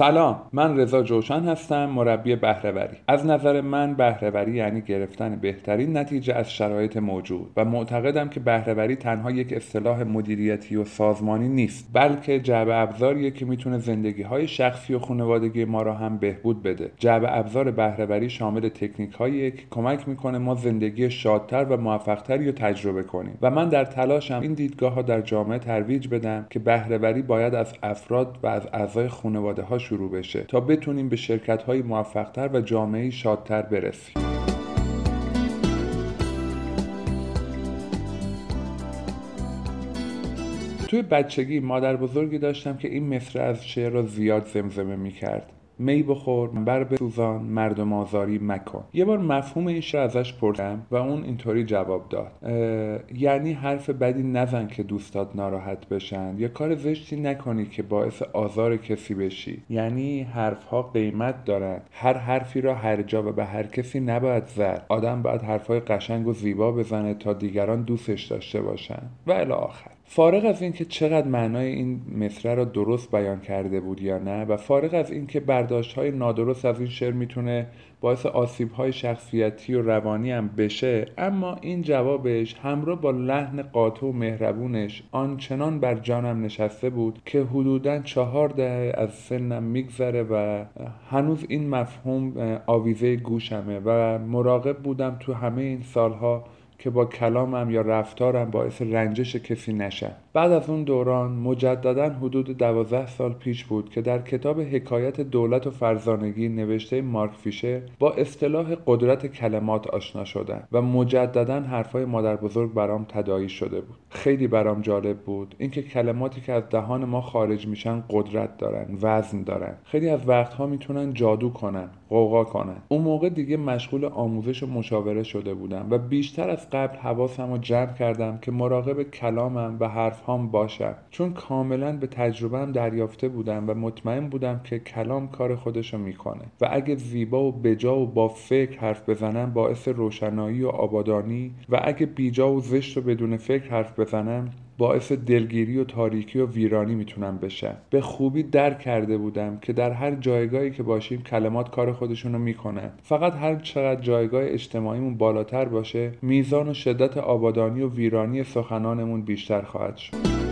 سلام من رضا جوشن هستم مربی بهرهوری. از نظر من بهرهوری یعنی گرفتن بهترین نتیجه از شرایط موجود و معتقدم که بهرهوری تنها یک اصطلاح مدیریتی و سازمانی نیست بلکه جعبه ابزاریه که می‌تونه زندگی های شخصی و خانوادگی ما را هم بهبود بده. جعبه ابزار بهرهوری شامل تکنیک که کمک می‌کنه ما زندگی شادتر و موفقتری رو تجربه کنیم. و من در تلاشم این دیدگاه ها در جامعه ترویج بدم که بهرهوری باید از افراد و از اعضای خانواده ها شروع بشه تا بتونیم به شرکت های موفقتر و جامعه شادتر برسیم. توی بچگی مادر بزرگی داشتم که این مصره از شعر را زیاد زمزمه می کرد می بخور بر سوزان مردم آزاری مکن. یه بار مفهوم این رو ازش پرسیدم و اون اینطوری جواب داد. یعنی حرف بدی نزن که دوستات ناراحت بشن. یا کار زشتی نکنی که باعث آزار کسی بشی. یعنی حرفها قیمت دارن. هر حرفی را هر جا و به هر کسی نباید زد. آدم باید حرفهای قشنگ و زیبا بزنه تا دیگران دوستش داشته باشن. و الی آخر. فارغ از اینکه چقدر معنای این مصره را درست بیان کرده بود یا نه و فارغ از اینکه برداشت های نادرست از این شعر می‌تونه باعث آسیب های شخصیتی و روانی هم بشه. اما این جوابش همراه با لحن قاطع و مهربونش آنچنان بر جانم نشسته بود که حدودا چهار دهه از سنم میگذره و هنوز این مفهوم آویزه گوشمه و مراقب بودم تو همه این سالها که با کلامم یا رفتارم باعث رنجش کسی نشم. بعد از اون دوران مجددا حدود دوازده سال پیش بود که در کتاب حکایت دولت و فرزانگی نوشته مارک فیشه با اصطلاح قدرت کلمات آشنا شدم و مجددا حرفای مادر بزرگ برام تدایی شده بود. خیلی برام جالب بود اینکه کلماتی که از دهان ما خارج میشن قدرت دارن وزن دارن. خیلی از وقتها می‌تونن جادو کنن قوقا کنن. اون موقع دیگه مشغول آموزش و مشاوره شده بودم و بیشتر از قبل حواسم رو جمع کردم که مراقب کلامم و حرفهام باشم چون کاملا به تجربهم دریافته بودم و مطمئن بودم که کلام کار خودشو می‌کنه و اگه زیبا و بجا و با فکر حرف بزنم باعث روشنایی و آبادانی و اگه بیجا و زشت و بدون فکر حرف بزنم باعث دلگیری و تاریکی و ویرانی می‌تونم بشن به خوبی درک کرده بودم که در هر جایگاهی که باشیم کلمات کار خودشونو می‌کنن. فقط هر چقدر جایگاه اجتماعیمون بالاتر باشه میزان و شدت آبادانی و ویرانی سخنانمون بیشتر خواهد شد.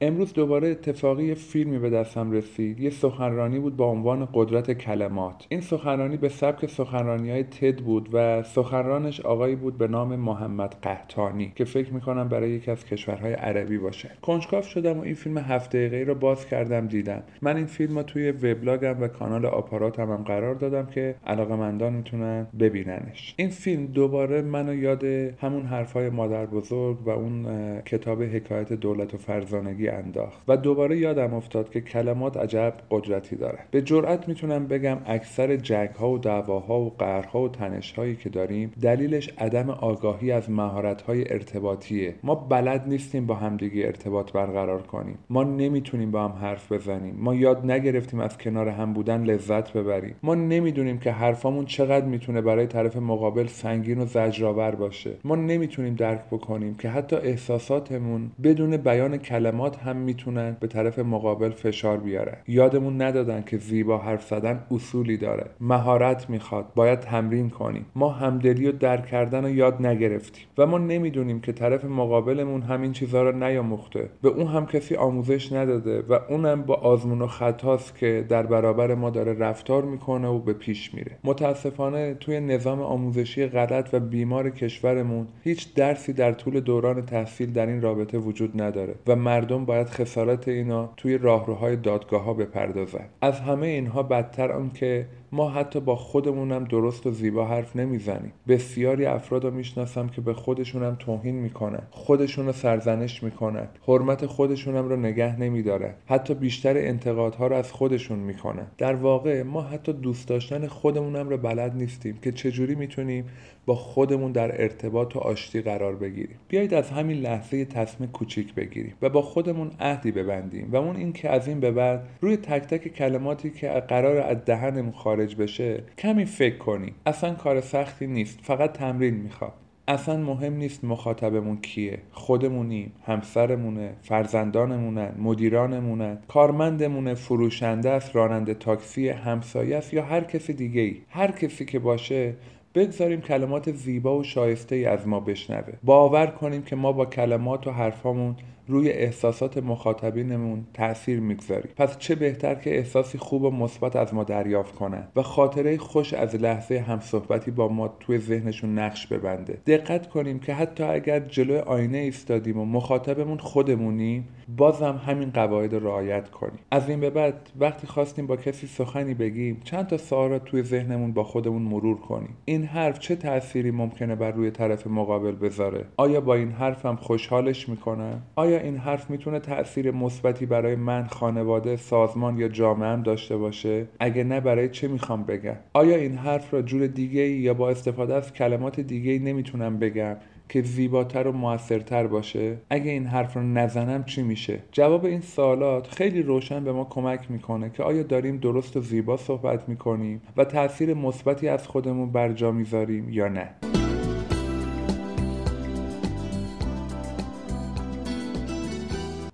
امروز دوباره اتفاقی فیلمی به دستم رسید. یه سخنرانی بود با عنوان قدرت کلمات. این سخنرانی به سبک سخنرانی های تد بود و سخنرانش آقایی بود به نام محمد قحطانی که فکر می‌کنم برای یکی از کشورهای عربی باشه. کنجکاف شدم و این فیلم هفت دقیقه رو باز کردم دیدم. من این فیلم رو توی وبلاگم و کانال آپاراتم هم قرار دادم که مندان می‌تونن ببیننش. این فیلم دوباره منو یاد همون حرفهای مادر بزرگ و اون کتاب حکایت دولت و فرزانگی انداخت و دوباره یادم افتاد که کلمات عجب قدرتی داره به جرأت می‌تونم بگم اکثر جنگ ها و دعواها و قهرها و تنش هایی که داریم دلیلش عدم آگاهی از مهارت های ارتباطیه. ما بلد نیستیم با همدیگه ارتباط برقرار کنیم. ما نمی‌تونیم با هم حرف بزنیم. ما یاد نگرفتیم از کنار هم بودن لذت ببریم. ما نمی‌دونیم که حرفامون چقدر می‌تونه برای طرف مقابل سنگین و زجرآور باشه. ما نمی‌تونیم درک بکنیم که حتی احساساتمون بدون بیان کلمات هم می‌تونن به طرف مقابل فشار بیارن. یادمون ندادن که زیبا حرف زدن اصولی داره. مهارت می‌خواد. باید تمرین کنیم. ما همدلی و درک کردن رو یاد نگرفتیم. و ما نمی‌دونیم که طرف مقابلمون همین چیزها رو نیاموخته. به اون هم کسی آموزش نداده و اونم با آزمون و خطاست که در برابر ما داره رفتار می‌کنه و به پیش میره. متاسفانه توی نظام آموزشی غلط و بیمار کشورمون هیچ درسی در طول دوران تحصیل در این رابطه وجود نداره و مردم باید خسارت اینا توی راهروهای دادگاه ها بپردازن. از همه اینها بدتر آن که ما حتی با خودمونم درست و زیبا حرف نمی‌زنیم. بسیاری افراد رو می‌شناسم که به خودشونم توهین می‌کنن. خودشون رو سرزنش می‌کنن. حرمت خودشونم رو نگه نمیدارن. حتی بیشتر انتقادها رو از خودشون می‌کنن. در واقع ما حتی دوست داشتن خودمونم رو بلد نیستیم که چجوری می‌تونیم با خودمون در ارتباط و آشتی قرار بگیریم. بیایید از همین لحظه تصمیم کوچیک بگیریم و با خودمون عهدی ببندیم و اون اینکه از این به بعد روی تک تک کلماتی که قرار از دهنمون بشه کمی فکر کنیم اصلا کار سختی نیست فقط تمرین می‌خواد اصلا مهم نیست مخاطبمون کیه. خودمونیم همسرمونه فرزندانمونن مدیرانمونن کارمندمونه فروشنده است راننده تاکسی همسایه است یا هر کسی دیگه ای هر کسی که باشه بگذاریم کلمات زیبا و شایسته ای از ما بشنوه. باور کنیم که ما با کلمات و حرفامون روی احساسات مخاطبینمون تاثیر می‌گذاریم. پس چه بهتر که احساسی خوب و مثبت از ما دریافت کنن و خاطره خوش از لحظه همصحبتی با ما توی ذهنشون نقش ببنده. دقت کنیم که حتی اگر جلوی آینه ایستادیم و مخاطبمون خودمونیم بازم همین قواعد رو رعایت کنیم. از این به بعد وقتی خواستیم با کسی سخنی بگیم چند تا سوال رو توی ذهنمون با خودمون مرور کنیم. این حرف چه تأثیری ممکنه بر روی طرف مقابل بذاره؟ آیا با این حرفم خوشحالش می‌کنم آیا این حرف می‌تونه تاثیر مثبتی برای من خانواده سازمان یا جامعه داشته باشه؟ اگه نه برای چه می‌خوام بگم؟ آیا این حرف را جور دیگه یا با استفاده از کلمات دیگه نمی‌تونم بگم که زیباتر و موثرتر باشه؟ اگه این حرف رو نزنم چی میشه؟ جواب این سوالات خیلی روشن به ما کمک می‌کنه که آیا داریم درست و زیبا صحبت می‌کنیم و تاثیر مثبتی از خودمون بر جا می‌ذاریم یا نه.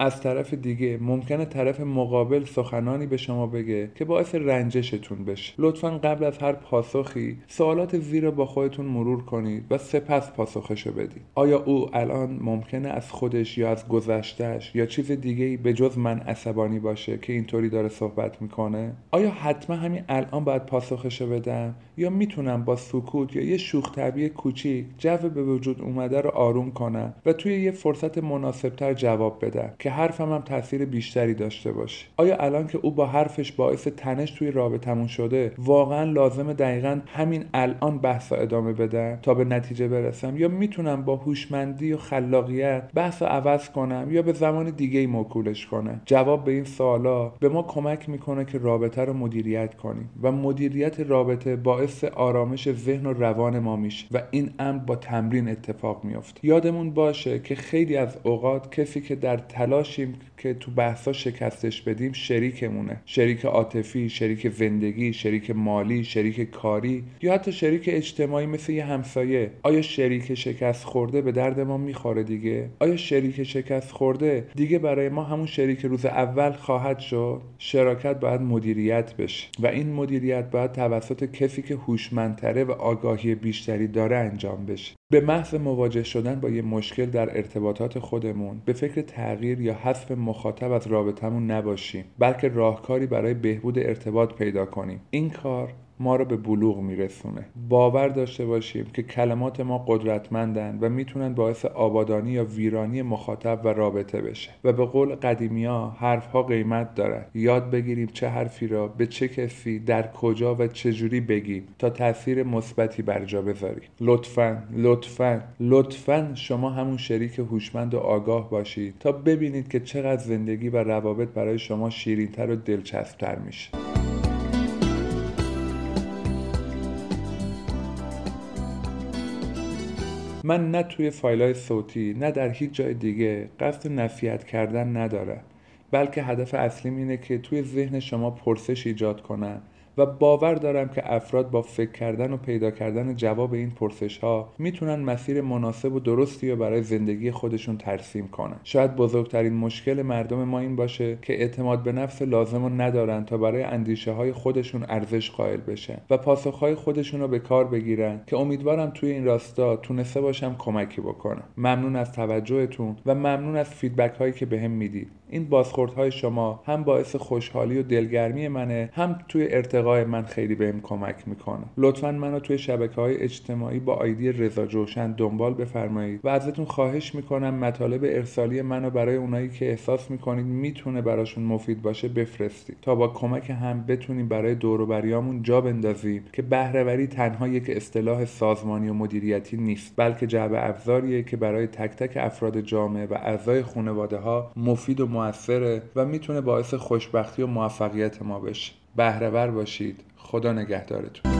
از طرف دیگه ممکنه طرف مقابل سخنانی به شما بگه که باعث رنجشتون بشه. لطفا قبل از هر پاسخی سوالات زیر با خودتون مرور کنید و سپس پاسخشو بدید. آیا او الان ممکنه از خودش یا از گذشتهش یا چیز دیگه به جز من عصبانی باشه که اینطوری داره صحبت می‌کنه؟ آیا حتما همین الان باید پاسخشو بدم؟ یا می‌تونم با سکوت یا یه شوخ طبیع کوچیک جو به وجود اومده رو آروم کنم و توی یه فرصت مناسبتر جواب بدم؟ که حرفم هم تاثیر بیشتری داشته باشه. آیا الان که او با حرفش باعث تنش توی رابطمون شده واقعا لازم دقیقا همین الان بحث ادامه بدم تا به نتیجه برسم؟ یا می‌تونم با هوشمندی و خلاقیت بحث عوض کنم یا به زمان دیگه ای موکولش کنم؟ جواب به این سوالا به ما کمک می‌کنه که رابطه رو مدیریت کنیم و مدیریت رابطه باعث آرامش ذهن و روان ما میشه و این امر با تمرین اتفاق میافته. یادمون باشه که خیلی از اوقات کسی که در تلاشیم که تو بحثا شکستش بدیم شریکمونه. شریک عاطفی شریک زندگی شریک مالی شریک کاری یا حتی شریک اجتماعی مثل یه همسایه. آیا شریک شکست خورده به درد ما می‌خوره دیگه؟ آیا شریک شکست خورده دیگه برای ما همون شریک روز اول خواهد شد؟ شراکت باید مدیریت بشه و این مدیریت باید توسط کسی که هوشمندتره و آگاهی بیشتری داره انجام بشه. به محض مواجه شدن با یه مشکل در ارتباطات خودمون به فکر تغییر یا حذف مخاطب از رابطمون نباشیم بلکه راهکاری برای بهبود ارتباط پیدا کنیم. این کار ما رو به بلوغ میرسونه. باور داشته باشیم که کلمات ما قدرتمندن و می‌تونن باعث آبادانی یا ویرانی مخاطب و رابطه بشه. و به قول قدیمی ها حرف ها قیمت دارن یاد بگیریم چه حرفی را به چه کسی در کجا و چجوری بگیم تا تاثیر مثبتی بر جا بذاریم. لطفا لطفا لطفا شما همون شریک هوشمند و آگاه باشید تا ببینید که چقدر زندگی و روابط برای شما شیرینتر و دلچسبتر میشه. من نه توی فایلای صوتی نه در هیچ جای دیگه قصد نصیحت کردن ندارم بلکه هدف اصلیم اینه که توی ذهن شما پرسش ایجاد کنم و باور دارم که افراد با فکر کردن و پیدا کردن جواب این پرسش ها می‌تونن مسیر مناسب و درستی رو برای زندگی خودشون ترسیم کنن. شاید بزرگترین مشکل مردم ما این باشه که اعتماد به نفس لازم رو ندارن تا برای اندیشه های خودشون ارزش قائل بشن و پاسخ های خودشون رو به کار بگیرن که امیدوارم توی این راستا تونسته باشم کمکی بکنم. ممنون از توجهتون و ممنون از فیدبک هایی که بهم می‌دید. این بازخوردهای شما هم باعث خوشحالی و دلگرمی منه هم توی ارتقای من خیلی بهم کمک می‌کنه. لطفا منو توی شبکه های اجتماعی با آیدی رضا جوشن دنبال بفرمایید و ازتون خواهش می‌کنم مطالب ارسالی منو برای اونایی که احساس می‌کنید می‌تونه براشون مفید باشه بفرستید. تا با کمک هم بتونیم برای دوروبریامون جا بندازیم که بهرهوری تنها یک اصطلاح سازمانی و مدیریتی نیست بلکه جعبه ابزاریه که برای تک تک افراد جامعه و اعضای خانواده ها مفید و موثره و می‌تونه باعث خوشبختی و موفقیت ما بشه. بهرهور باشید. خدا نگهدارتون.